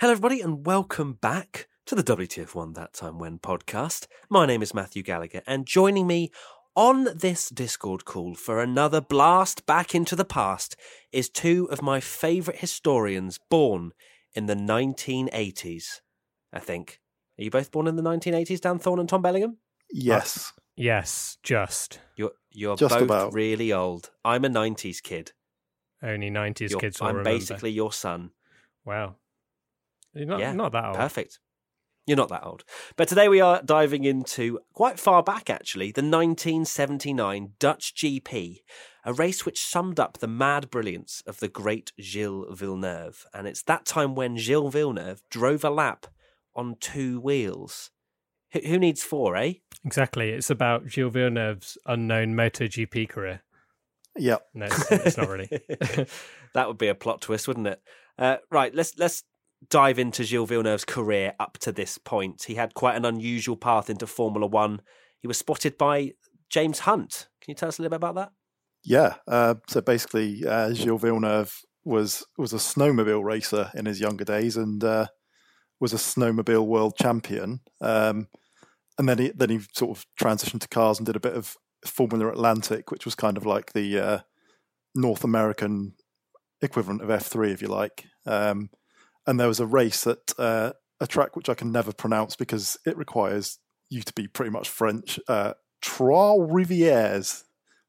Hello, everybody, and welcome back to the WTF1 That Time When podcast. My name is Matthew Gallagher, and joining me on this Discord call for another blast back into the past is two of my favourite historians born in the 1980s, I think. Are you both born in the 1980s, Dan Thorne and Tom Bellingham? Yes. Uh, yes, just. You're, you're Just both about. really old. I'm a 90s kid. Only 90s You're- kids will I'm remember. basically your son. Wow. You're not, yeah, not that old. Perfect. You're not that old. But today we are diving into quite far back, actually, the 1979 Dutch GP, a race which summed up the mad brilliance of the great Gilles Villeneuve. And it's that time when Gilles Villeneuve drove a lap on two wheels. Who, who needs four, eh? Exactly. It's about Gilles Villeneuve's unknown MotoGP career. Yep. No, it's, it's not really. that would be a plot twist, wouldn't it? Uh, right, let's let's dive into Gilles Villeneuve's career up to this point. He had quite an unusual path into Formula One. He was spotted by James Hunt. Can you tell us a little bit about that? Yeah. Uh, so basically, uh, Gilles Villeneuve was was a snowmobile racer in his younger days and uh, was a snowmobile world champion. Um, and then he then he sort of transitioned to cars and did a bit of Formula Atlantic, which was kind of like the uh, North American equivalent of F3, if you like. Um, and there was a race at uh, a track which I can never pronounce because it requires you to be pretty much French. Uh, Trois Rivières.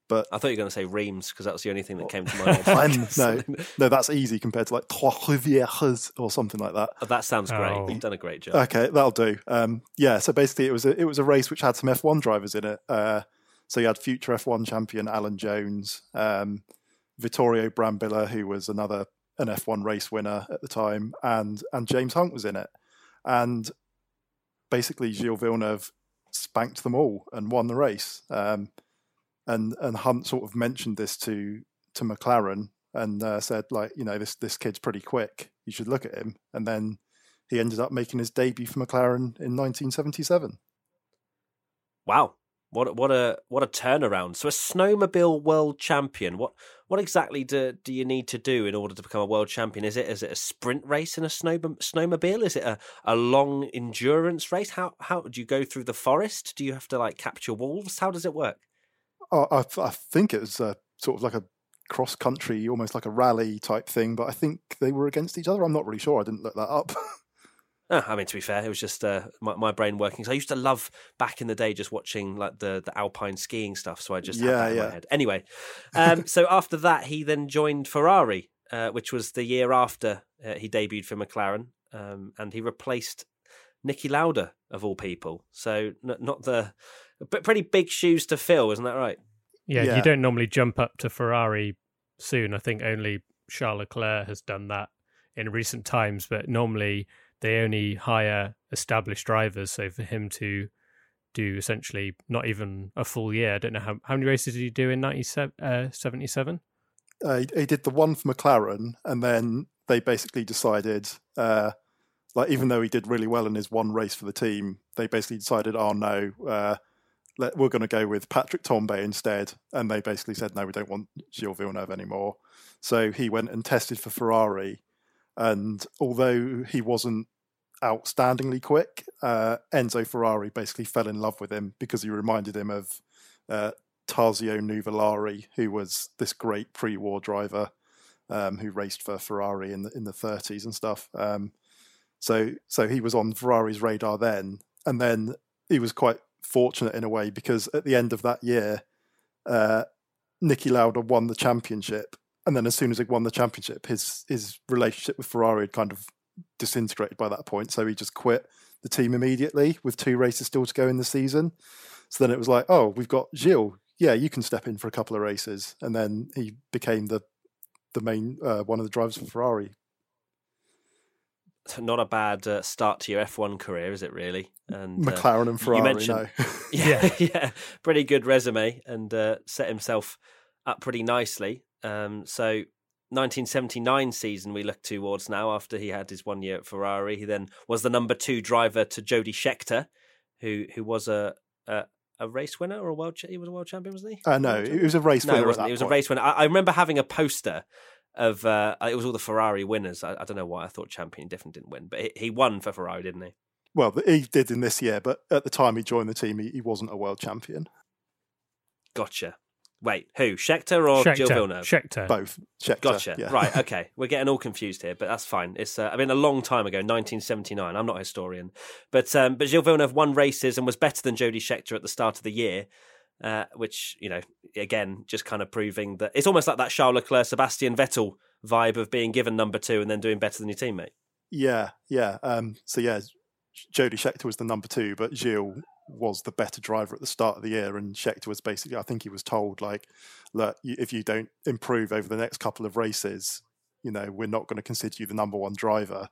But I thought you were going to say Reims because that was the only thing that came to mind. No, no, that's easy compared to like Trois Rivières or something like that. Oh, that sounds great. Oh. You've done a great job. Okay, that'll do. Um, yeah, so basically, it was a, it was a race which had some F1 drivers in it. Uh, so you had future F1 champion Alan Jones, um, Vittorio Brambilla, who was another an F1 race winner at the time, and and James Hunt was in it. And basically, Gilles Villeneuve spanked them all and won the race. Um, and and Hunt sort of mentioned this to to McLaren and uh, said like, you know, this this kid's pretty quick. You should look at him. And then he ended up making his debut for McLaren in 1977. Wow. What what a what a turnaround! So a snowmobile world champion. What what exactly do do you need to do in order to become a world champion? Is it is it a sprint race in a snow snowmobile? Is it a, a long endurance race? How how do you go through the forest? Do you have to like capture wolves? How does it work? I, I think it was a, sort of like a cross country, almost like a rally type thing. But I think they were against each other. I'm not really sure. I didn't look that up. Ah, I mean, to be fair, it was just uh, my, my brain working. So I used to love back in the day just watching like the, the alpine skiing stuff. So I just had Yeah, in yeah. my head. Anyway, um, so after that, he then joined Ferrari, uh, which was the year after uh, he debuted for McLaren, um, and he replaced Niki Lauda of all people. So n- not the but pretty big shoes to fill, isn't that right? Yeah, Yeah. you don't normally jump up to Ferrari soon. I think only Charles Leclerc has done that in recent times, but normally they only hire established drivers. So for him to do essentially not even a full year, I don't know how, how many races did he do in 97, uh, 77? uh, he, he did the one for McLaren, and then they basically decided, uh, like even though he did really well in his one race for the team, they basically decided, oh no, uh, let, we're going to go with Patrick Tambay instead, and they basically said, no, we don't want Gilles Villeneuve anymore. So he went and tested for Ferrari, and although he wasn't outstandingly quick, uh, Enzo Ferrari basically fell in love with him because he reminded him of uh, Tazio Nuvolari, who was this great pre-war driver um, who raced for Ferrari in the in the 30s and stuff. Um, so so he was on Ferrari's radar then, and then he was quite fortunate in a way because at the end of that year, uh, Niki Lauda won the championship, and then as soon as he won the championship, his his relationship with Ferrari had kind of disintegrated by that point. So he just quit the team immediately with two races still to go in the season. So then it was like, oh, we've got Gilles. Yeah, you can step in for a couple of races, and then he became the the main uh, one of the drivers for Ferrari. not a bad uh, start to your F1 career, is it really? And uh, McLaren and Ferrari, you mentioned, no. yeah, yeah, pretty good resume, and uh, set himself up pretty nicely. Um, so 1979 season we look towards now after he had his one year at Ferrari. He then was the number two driver to Jody Scheckter, who who was a, a, a race winner or a world he was a world champion, wasn't he? Uh, no, he was a race no, winner. Wasn't. he was point. a race winner. I, I, remember having a poster of uh, it was all the Ferrari winners. I, I, don't know why I thought champion definitely didn't win, but he, he, won for Ferrari, didn't he? Well, he did in this year, but at the time he joined the team, he, he wasn't a world champion. Gotcha. Wait, who? Scheckter or Scheckter. Gilles Villeneuve? Scheckter. Both. Scheckter. Gotcha. Yeah. Right. Okay. We're getting all confused here, but that's fine. It's uh, I mean a long time ago, 1979. I'm not a historian, but um, but Gilles Villeneuve won races and was better than Jody Scheckter at the start of the year. Uh, which you know, again, just kind of proving that it's almost like that Charles Leclerc, Sebastian Vettel vibe of being given number two and then doing better than your teammate. Yeah, yeah. Um, so yeah, Jody Scheckter was the number two, but Gilles was the better driver at the start of the year, and Scheckter was basically, I think he was told like, look, if you don't improve over the next couple of races, you know, we're not going to consider you the number one driver.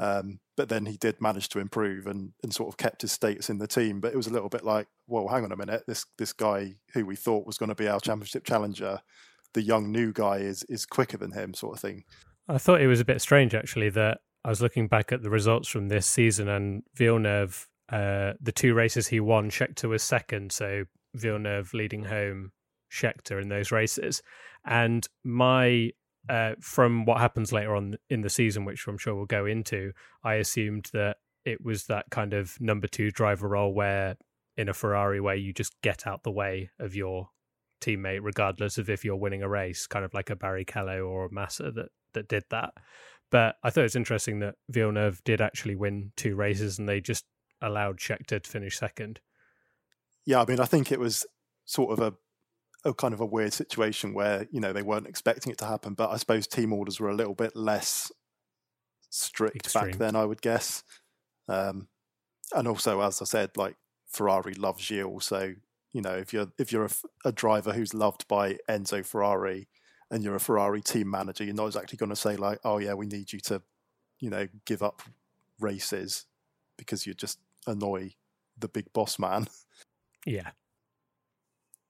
Um, but then he did manage to improve and, and sort of kept his status in the team. But it was a little bit like, well, hang on a minute, this this guy who we thought was going to be our championship challenger, the young new guy is is quicker than him, sort of thing. I thought it was a bit strange actually that I was looking back at the results from this season and Villeneuve uh, the two races he won, Scheckter was second, so Villeneuve leading home Scheckter in those races. And my uh, from what happens later on in the season, which I'm sure we'll go into, I assumed that it was that kind of number two driver role where in a Ferrari where you just get out the way of your teammate, regardless of if you're winning a race, kind of like a Barry Barrichello or a Massa that that did that. But I thought it was interesting that Villeneuve did actually win two races, and they just allowed Scheckter to finish second. Yeah, I mean, I think it was sort of a, a kind of a weird situation where you know they weren't expecting it to happen, but I suppose team orders were a little bit less strict Extreme. back then, I would guess. Um, and also, as I said, like Ferrari loves Gilles, so you know if you're if you're a, a driver who's loved by Enzo Ferrari and you're a Ferrari team manager, you're not exactly going to say like, "Oh yeah, we need you to, you know, give up races because you're just annoy the big boss man. Yeah.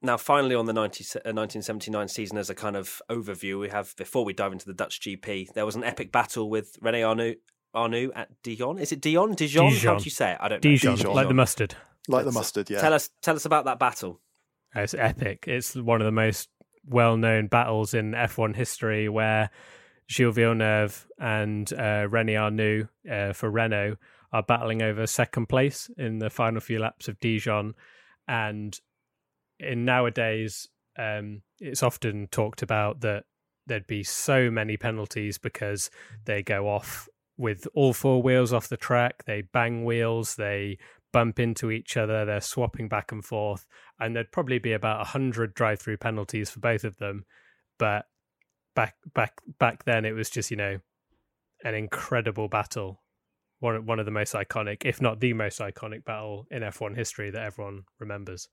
Now, finally, on the 90, uh, 1979 season, as a kind of overview, we have before we dive into the Dutch GP, there was an epic battle with Rene Arnoux, Arnoux at Dijon. Is it Dijon? Dijon? Dijon. How do you say it? I don't know. Dijon, Dijon. like the mustard. Like the mustard, yeah. Tell us, tell us about that battle. It's epic. It's one of the most well-known battles in F1 history, where Gilles Villeneuve and uh, Rene Arnoux uh, for Renault are battling over second place in the final few laps of Dijon. And in nowadays, um, it's often talked about that there'd be so many penalties because they go off with all four wheels off the track, they bang wheels, they bump into each other, they're swapping back and forth, and there'd probably be about a hundred drive-through penalties for both of them. But back back back then, it was just you know an incredible battle one one of the most iconic, if not the most iconic battle in F1 history that everyone remembers.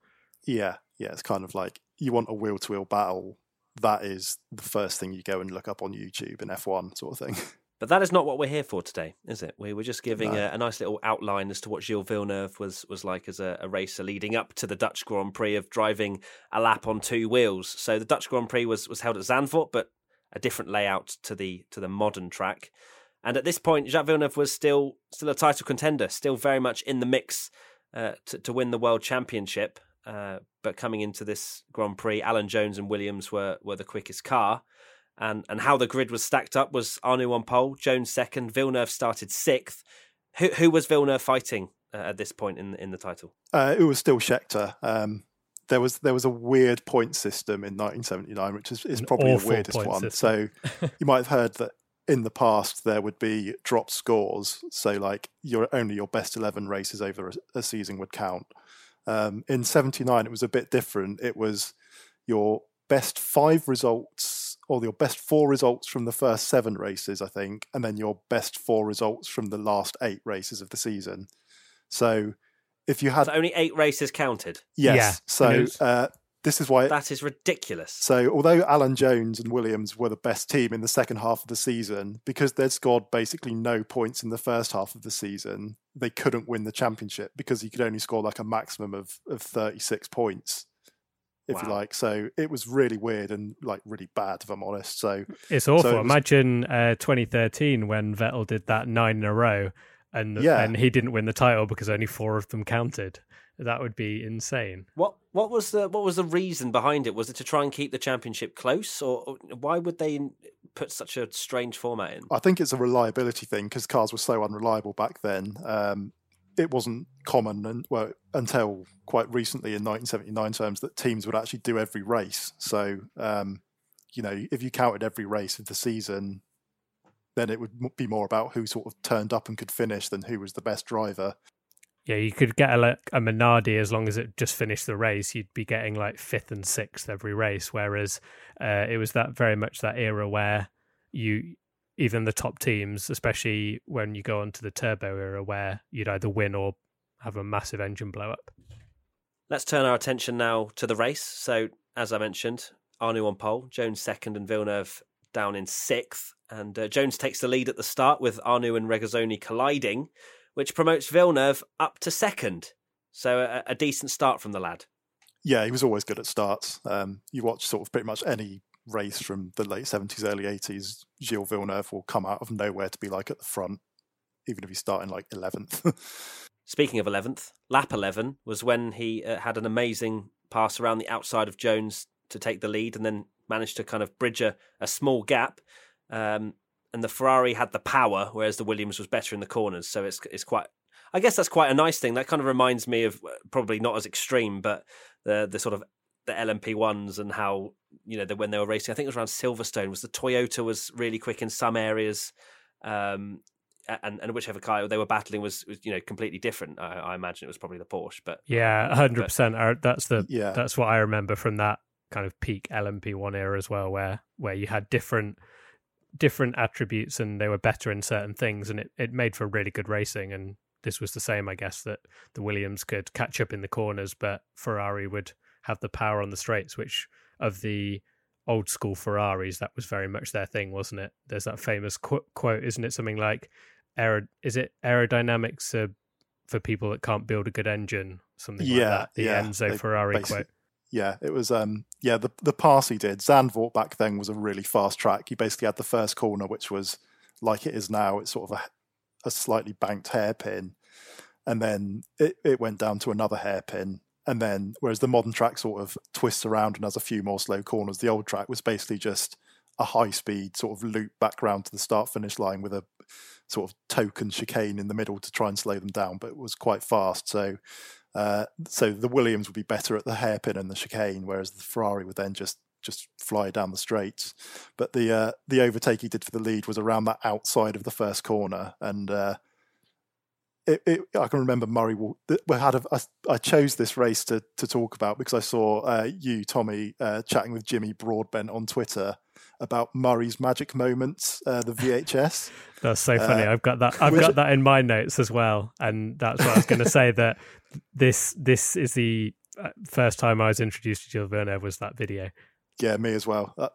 Yeah, yeah, it's kind of like you want a wheel to wheel battle. That is the first thing you go and look up on YouTube in F1 sort of thing. But that is not what we're here for today, is it? We were just giving no. a, a, nice little outline as to what Gilles Villeneuve was was like as a, a, racer leading up to the Dutch Grand Prix of driving a lap on two wheels. So the Dutch Grand Prix was was held at Zandvoort, but a different layout to the to the modern track. And at this point, Jacques Villeneuve was still still a title contender, still very much in the mix uh, to, to win the world championship. Uh, but coming into this Grand Prix, Alan Jones and Williams were were the quickest car. And and how the grid was stacked up was Arnoux on pole, Jones second, Villeneuve started sixth. Who who was Villeneuve fighting uh, at this point in in the title? Uh, it was still Scheckter. Um, there was there was a weird point system in 1979, which is, is probably the weirdest one. System. So you might have heard that in the past there would be dropped scores. So like your only your best 11 races over a, a season would count. Um, in 79 it was a bit different. It was your best five results or your best four results from the first seven races i think and then your best four results from the last eight races of the season. So if you had so only eight races counted? Yes. Yeah, so uh, this is why that is ridiculous. So, although Alan Jones and Williams were the best team in the second half of the season, because they'd scored basically no points in the first half of the season, they couldn't win the championship because you could only score like a maximum of, of 36 points, if wow. you like. So, it was really weird and like really bad, if I'm honest. So, it's awful. So it was... Imagine uh, 2013 when Vettel did that nine in a row and, yeah. and he didn't win the title because only four of them counted. That would be insane. What what was the what was the reason behind it? Was it to try and keep the championship close, or, or why would they put such a strange format in? I think it's a reliability thing because cars were so unreliable back then. Um, it wasn't common and well until quite recently in 1979 terms that teams would actually do every race. So um, you know, if you counted every race of the season, then it would be more about who sort of turned up and could finish than who was the best driver yeah, you could get a, a Minardi as long as it just finished the race. You'd be getting like fifth and sixth every race, whereas uh, it was that very much that era where you even the top teams, especially when you go on to the turbo era, where you'd either win or have a massive engine blow up. Let's turn our attention now to the race. So, as I mentioned, Arnoux on pole, Jones second, and Villeneuve down in sixth. And uh, Jones takes the lead at the start with Arnoux and Regazzoni colliding which promotes Villeneuve up to second. So a, a decent start from the lad. Yeah, he was always good at starts. Um, you watch sort of pretty much any race from the late 70s, early 80s, Gilles Villeneuve will come out of nowhere to be like at the front, even if he's starting like 11th. Speaking of 11th, lap 11 was when he uh, had an amazing pass around the outside of Jones to take the lead and then managed to kind of bridge a, a small gap. Um, and the Ferrari had the power, whereas the Williams was better in the corners. So it's it's quite. I guess that's quite a nice thing. That kind of reminds me of uh, probably not as extreme, but the the sort of the LMP ones and how you know the, when they were racing. I think it was around Silverstone. Was the Toyota was really quick in some areas, um, and and whichever car they were battling was, was you know completely different. I, I, imagine it was probably the Porsche, but yeah, hundred percent. That's the yeah. that's what I remember from that kind of peak LMP one era as well, where where you had different different attributes and they were better in certain things and it, it made for really good racing and this was the same i guess that the williams could catch up in the corners but ferrari would have the power on the straights which of the old school ferraris that was very much their thing wasn't it? There's that famous qu- quote isn't it? Something like aer- is it aerodynamics uh, for people that can't build a good engine? Something yeah, like that the yeah, enzo ferrari quote yeah, it was. Um, yeah, the the pass he did. Zandvoort back then was a really fast track. He basically had the first corner, which was like it is now. It's sort of a, a slightly banked hairpin, and then it, it went down to another hairpin, and then whereas the modern track sort of twists around and has a few more slow corners, the old track was basically just a high speed sort of loop back round to the start finish line with a sort of token chicane in the middle to try and slow them down, but it was quite fast. So uh, so the Williams would be better at the hairpin and the chicane, whereas the Ferrari would then just just fly down the straights. But the uh, the overtake he did for the lead was around that outside of the first corner, and uh, it, it, I can remember Murray. We had a, I, I chose this race to to talk about because I saw uh, you, Tommy, uh, chatting with Jimmy Broadbent on Twitter about Murray's magic moments, uh, the VHS. that's so funny. I've got that. I've got that in my notes as well, and that's what I was going to say. That this this is the uh, first time I was introduced to Gilles Villeneuve was that video. Yeah, me as well. Uh,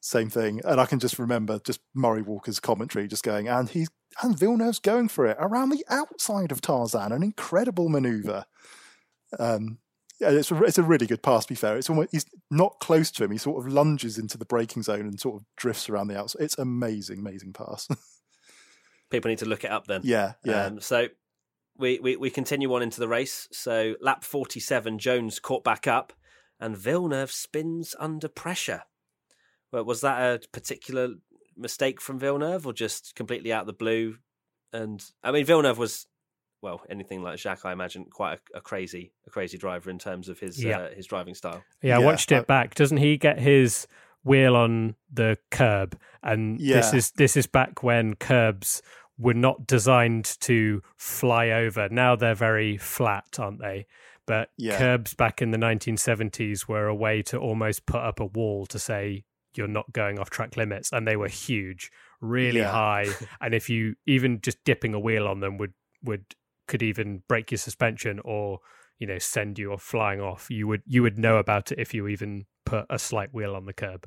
same thing. And I can just remember just Murray Walker's commentary just going, and he's and Villeneuve's going for it around the outside of Tarzan, an incredible maneuver. Um, yeah, it's a, it's a really good pass. To be fair, it's almost he's not close to him. He sort of lunges into the braking zone and sort of drifts around the outside. It's amazing, amazing pass. People need to look it up then. Yeah, yeah. Um, so we, we, we continue on into the race. So lap 47, Jones caught back up and Villeneuve spins under pressure. Well, was that a particular mistake from Villeneuve or just completely out of the blue? And I mean, Villeneuve was, well, anything like Jacques, I imagine, quite a, a crazy, a crazy driver in terms of his yeah. uh, his driving style. Yeah, I watched it back. Doesn't he get his wheel on the curb? And yeah. this is this is back when curbs were not designed to fly over. Now they're very flat, aren't they? But yeah. curbs back in the 1970s were a way to almost put up a wall to say you're not going off track limits, and they were huge, really yeah. high. and if you even just dipping a wheel on them would would could even break your suspension or you know send you or flying off. You would you would know about it if you even put a slight wheel on the curb.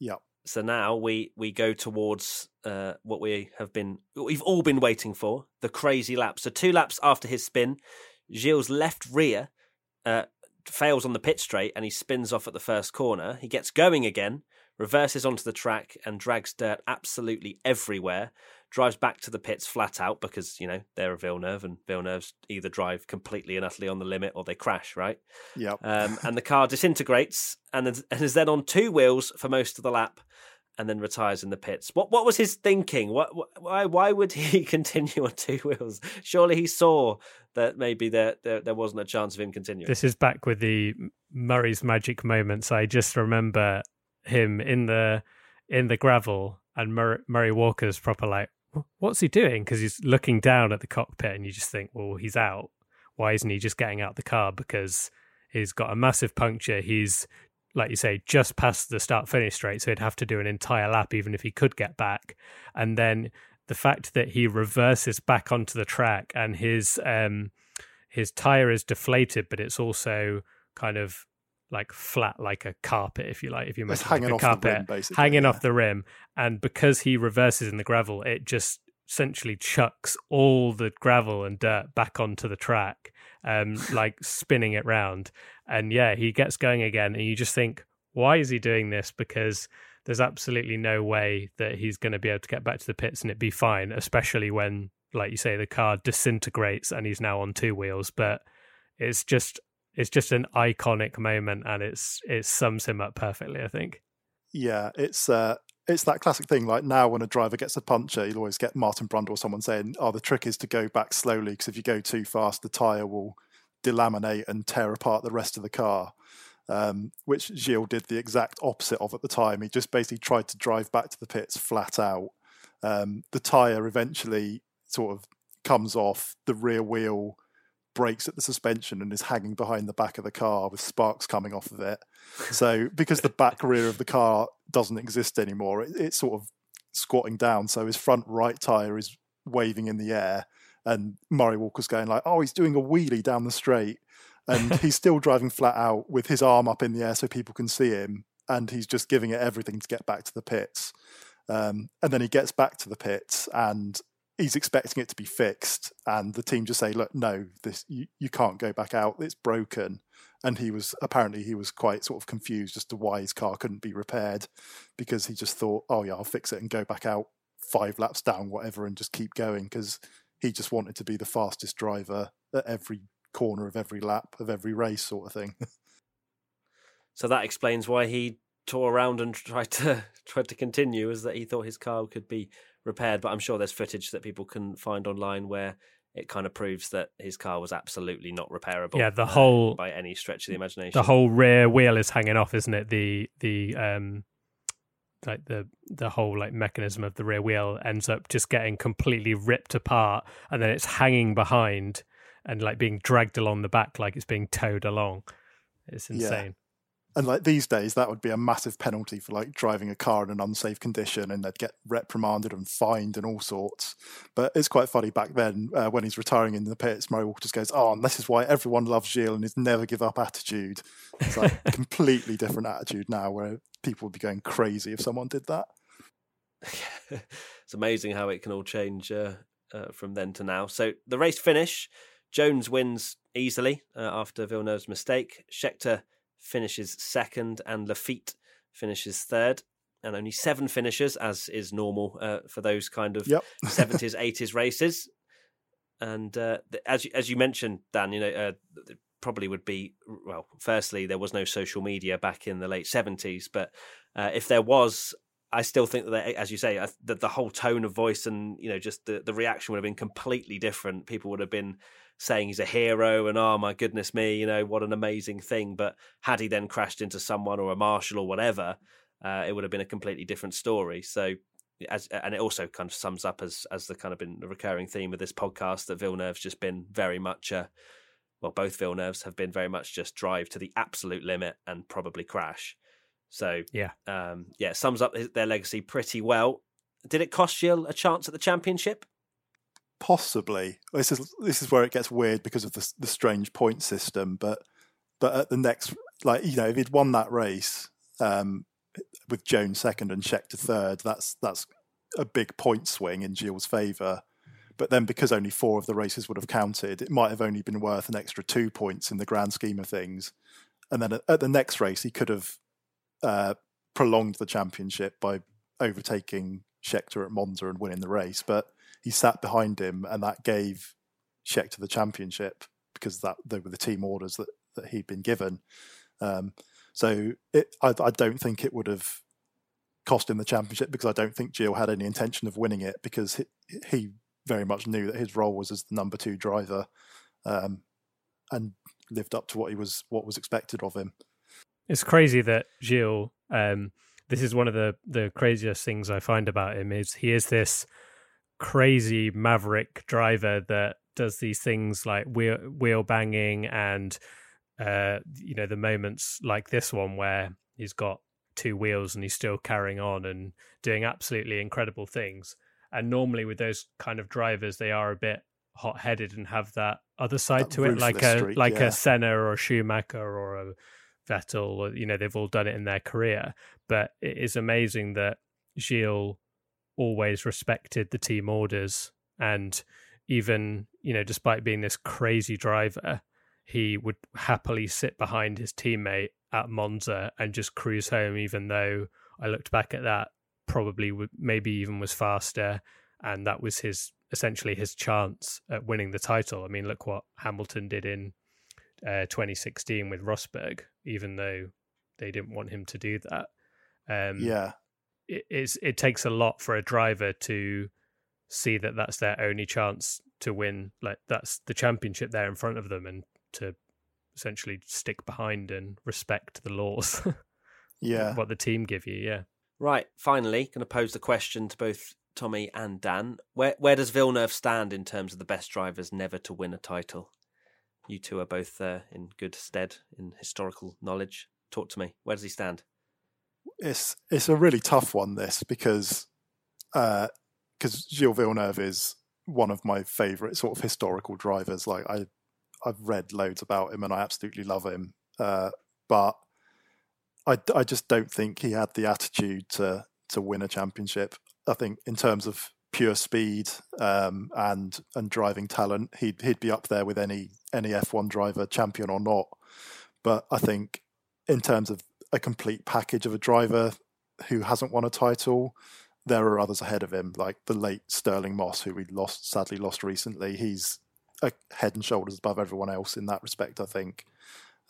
Yep. So now we we go towards uh, what we have been we've all been waiting for the crazy lap. So two laps after his spin, Gilles' left rear uh, fails on the pit straight and he spins off at the first corner. He gets going again, reverses onto the track and drags dirt absolutely everywhere. Drives back to the pits flat out because you know they're a Villeneuve and Villeneuve's either drive completely and utterly on the limit or they crash, right? Yep. Um, and the car disintegrates and is, and is then on two wheels for most of the lap and then retires in the pits. What what was his thinking? What, why why would he continue on two wheels? Surely he saw that maybe there, there there wasn't a chance of him continuing. This is back with the Murray's magic moments. I just remember him in the in the gravel and Murray, Murray Walker's proper like, what's he doing? Because he's looking down at the cockpit and you just think, well, he's out. Why isn't he just getting out the car? Because he's got a massive puncture. He's like you say, just past the start finish straight, so he'd have to do an entire lap even if he could get back. And then the fact that he reverses back onto the track and his um his tire is deflated, but it's also kind of like flat like a carpet, if you like, if you imagine hanging like a off carpet the rim, basically. hanging yeah. off the rim. And because he reverses in the gravel, it just essentially chucks all the gravel and dirt back onto the track, um, like spinning it round. And yeah, he gets going again, and you just think, why is he doing this? Because there's absolutely no way that he's going to be able to get back to the pits and it be fine, especially when, like you say, the car disintegrates and he's now on two wheels. But it's just it's just an iconic moment, and it's it sums him up perfectly. I think. Yeah, it's uh, it's that classic thing. Like now, when a driver gets a puncture, you'll always get Martin Brundle or someone saying, "Oh, the trick is to go back slowly because if you go too fast, the tire will delaminate and tear apart the rest of the car." Um, which Gilles did the exact opposite of at the time. He just basically tried to drive back to the pits flat out. Um, the tire eventually sort of comes off. The rear wheel breaks at the suspension and is hanging behind the back of the car with sparks coming off of it. So because the back rear of the car doesn't exist anymore, it, it's sort of squatting down. So his front right tire is waving in the air, and Murray Walker's going like, "Oh, he's doing a wheelie down the straight," and he's still driving flat out with his arm up in the air so people can see him, and he's just giving it everything to get back to the pits. Um, and then he gets back to the pits and he's expecting it to be fixed and the team just say look no this you, you can't go back out. It's broken. And he was apparently he was quite sort of confused as to why his car couldn't be repaired because he just thought oh yeah i'll fix it and go back out five laps down whatever and just keep going because he just wanted to be the fastest driver at every corner of every lap of every race sort of thing. So that explains why he tore around and tried to tried to continue, is that he thought his car could be repaired. But I'm sure there's footage that people can find online where it kind of proves that his car was absolutely not repairable. Yeah, the uh, whole- by any stretch of the imagination. the whole rear wheel is hanging off, isn't it? The the um like the the whole like mechanism of the rear wheel ends up just getting completely ripped apart and then it's hanging behind and like being dragged along the back like it's being towed along. It's Yeah. insane. And like these days, that would be a massive penalty for like driving a car in an unsafe condition, and they'd get reprimanded and fined and all sorts. But it's quite funny back then uh, when he's retiring in the pits. Murray Walker just goes, "Oh, and this is why everyone loves Gilles and his never give up attitude." It's like a completely different attitude now, where people would be going crazy if someone did that. it's amazing how it can all change uh, uh, from then to now. So the race finish, Jones wins easily uh, after Villeneuve's mistake. Scheckter finishes second, and Laffite finishes third. And only seven finishers, as is normal uh, for those kind of Yep. 70s, 80s races. And uh, as you, as you mentioned, Dan, you know, uh, probably would be well. Firstly, there was no social media back in the late 70s, but uh, if there was, I still think that, as you say, that the whole tone of voice and you know just the the reaction would have been completely different. People would have been saying he's a hero and oh my goodness me, you know what an amazing thing. But had he then crashed into someone or a marshal or whatever, uh, it would have been a completely different story. So. As, and it also kind of sums up as as the kind of been the recurring theme of this podcast that Villeneuve's just been very much a well, both Villeneuves have been very much just drive to the absolute limit and probably crash. So Yeah. um, yeah, sums up his- their legacy pretty well. Did it cost you a chance at the championship? Possibly. This is this is where it gets weird because of the the strange point system. But but at the next, like you know, if he'd won that race um, with Jones second and Scheckter third, that's that's a big point swing in Gilles' favour. But then, because only four of the races would have counted, it might have only been worth an extra two points in the grand scheme of things. And then at the next race, he could have uh, prolonged the championship by overtaking Scheckter at Monza and winning the race. But he sat behind him, and that gave Scheckter the championship because that they were the team orders that, that he'd been given. Um, so it, I, I, don't think it would have cost him the championship because I don't think Gilles had any intention of winning it because he, he very much knew that his role was as the number two driver, um, and lived up to what he was what was expected of him. It's crazy that Gilles. Um, this is one of the the craziest things I find about him is he is this crazy maverick driver that does these things like wheel wheel banging and uh, you know the moments like this one where he's got two wheels and he's still carrying on and doing absolutely incredible things. And normally with those kind of drivers, they are a bit hot headed and have that other side that to it, like a like yeah. a Senna or a Schumacher or a Vettel. Or, you know, they've all done it in their career. But it is amazing that Gilles always respected the team orders and even you know despite being this crazy driver he would happily sit behind his teammate at Monza and just cruise home, even though I looked back at that, probably would, maybe even was faster. And that was his essentially his chance at winning the title. I mean, look what Hamilton did in uh, 2016 with Rosberg, even though they didn't want him to do that. Um, yeah, it, it's, it takes a lot for a driver to see that that's their only chance to win. Like that's the championship there in front of them, and to essentially stick behind and respect the laws. yeah. what the team give you, yeah. Right, finally, going to pose the question to both Tommy and Dan. Where where does Villeneuve stand in terms of the best drivers never to win a title? You two are both uh, in good stead in historical knowledge. Talk to me. Where does he stand? It's it's a really tough one this because because uh, Gilles Villeneuve is one of my favourite sort of historical drivers. Like I I've read loads about him and I absolutely love him. Uh, but I, I just don't think he had the attitude to to win a championship. I think in terms of pure speed um, and and driving talent, he'd he'd be up there with any any F1 driver, champion or not. But I think in terms of a complete package of a driver who hasn't won a title, there are others ahead of him, like the late Stirling Moss, who we lost sadly lost recently. He's a head and shoulders above everyone else in that respect. I think.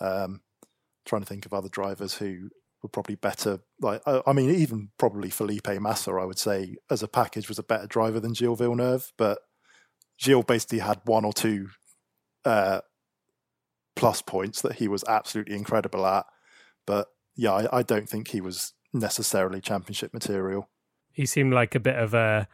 Um, trying to think of other drivers who were probably better. Like I, I mean, even probably Felipe Massa, I would say, as a package, was a better driver than Gilles Villeneuve. But Gilles basically had one or two uh, plus points that he was absolutely incredible at. But yeah, I, I don't think he was necessarily championship material. He seemed like a bit of a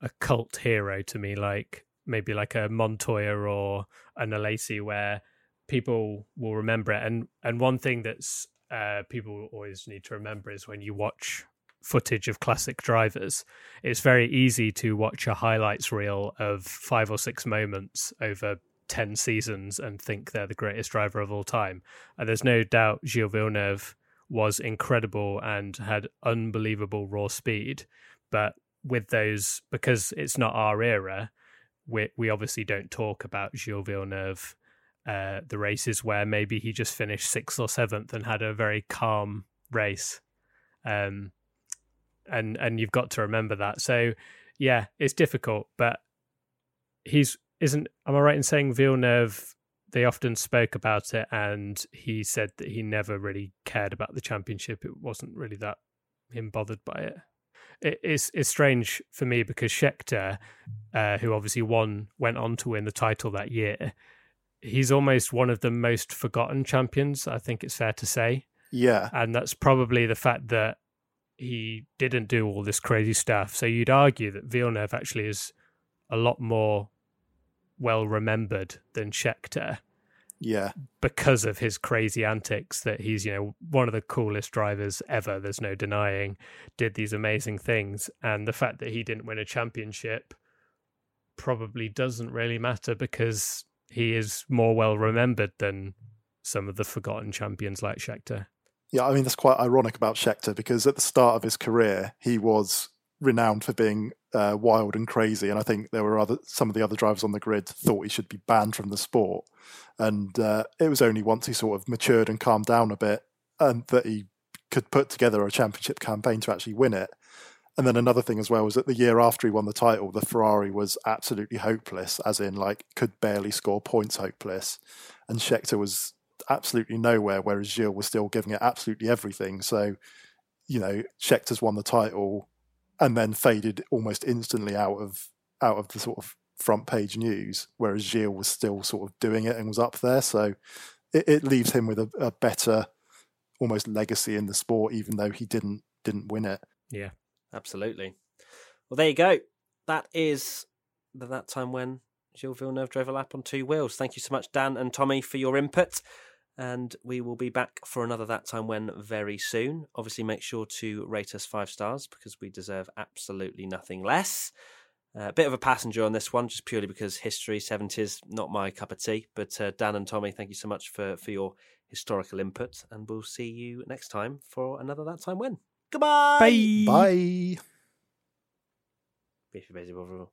a cult hero to me, like maybe like a Montoya or an Alesi, where people will remember it. And and one thing that's uh, people always need to remember is when you watch footage of classic drivers, it's very easy to watch a highlights reel of five or six moments over 10 seasons and think they're the greatest driver of all time. And there's no doubt Gilles Villeneuve was incredible and had unbelievable raw speed. But with those, because it's not our era, we, we obviously don't talk about Gilles Villeneuve uh, the races where maybe he just finished sixth or seventh and had a very calm race. Um, and and you've got to remember that. So yeah, it's difficult, but he's isn't. Am I right in saying Villeneuve? They often spoke about it, and he said that he never really cared about the championship. It wasn't really that him bothered by it. it it's it's strange for me because Scheckter, uh, who obviously won, went on to win the title that year he's almost one of the most forgotten champions, I think it's fair to say. Yeah. And that's probably the fact that he didn't do all this crazy stuff. So you'd argue that Villeneuve actually is a lot more well remembered than Scheckter. Yeah. Because of his crazy antics, that he's, you know, one of the coolest drivers ever, there's no denying, did these amazing things. And the fact that he didn't win a championship probably doesn't really matter because he is more well remembered than some of the forgotten champions like Scheckter. Yeah, I mean that's quite ironic about Scheckter because at the start of his career he was renowned for being uh, wild and crazy, and I think there were other some of the other drivers on the grid thought he should be banned from the sport. And uh, it was only once he sort of matured and calmed down a bit, and that he could put together a championship campaign to actually win it. And then another thing as well was that the year after he won the title, the Ferrari was absolutely hopeless, as in like could barely score points, hopeless. And Scheckter was absolutely nowhere, whereas Gilles was still giving it absolutely everything. So, you know, Scheckter's won the title and then faded almost instantly out of out of the sort of front page news, whereas Gilles was still sort of doing it and was up there. So it, it leaves him with a, a better almost legacy in the sport, even though he didn't didn't win it. Yeah. Absolutely. Well, there you go. That is that time when Gilles Villeneuve drove a lap on two wheels. Thank you so much, Dan and Tommy, for your input. And we will be back for another That Time When very soon. Obviously, make sure to rate us five stars because we deserve absolutely nothing less. A uh, bit of a passenger on this one, just purely because history, 70s, not my cup of tea. But uh, Dan and Tommy, thank you so much for, for your historical input. And we'll see you next time for another That Time When. Goodbye. Bye. Bye. Beefy Basie Bovril.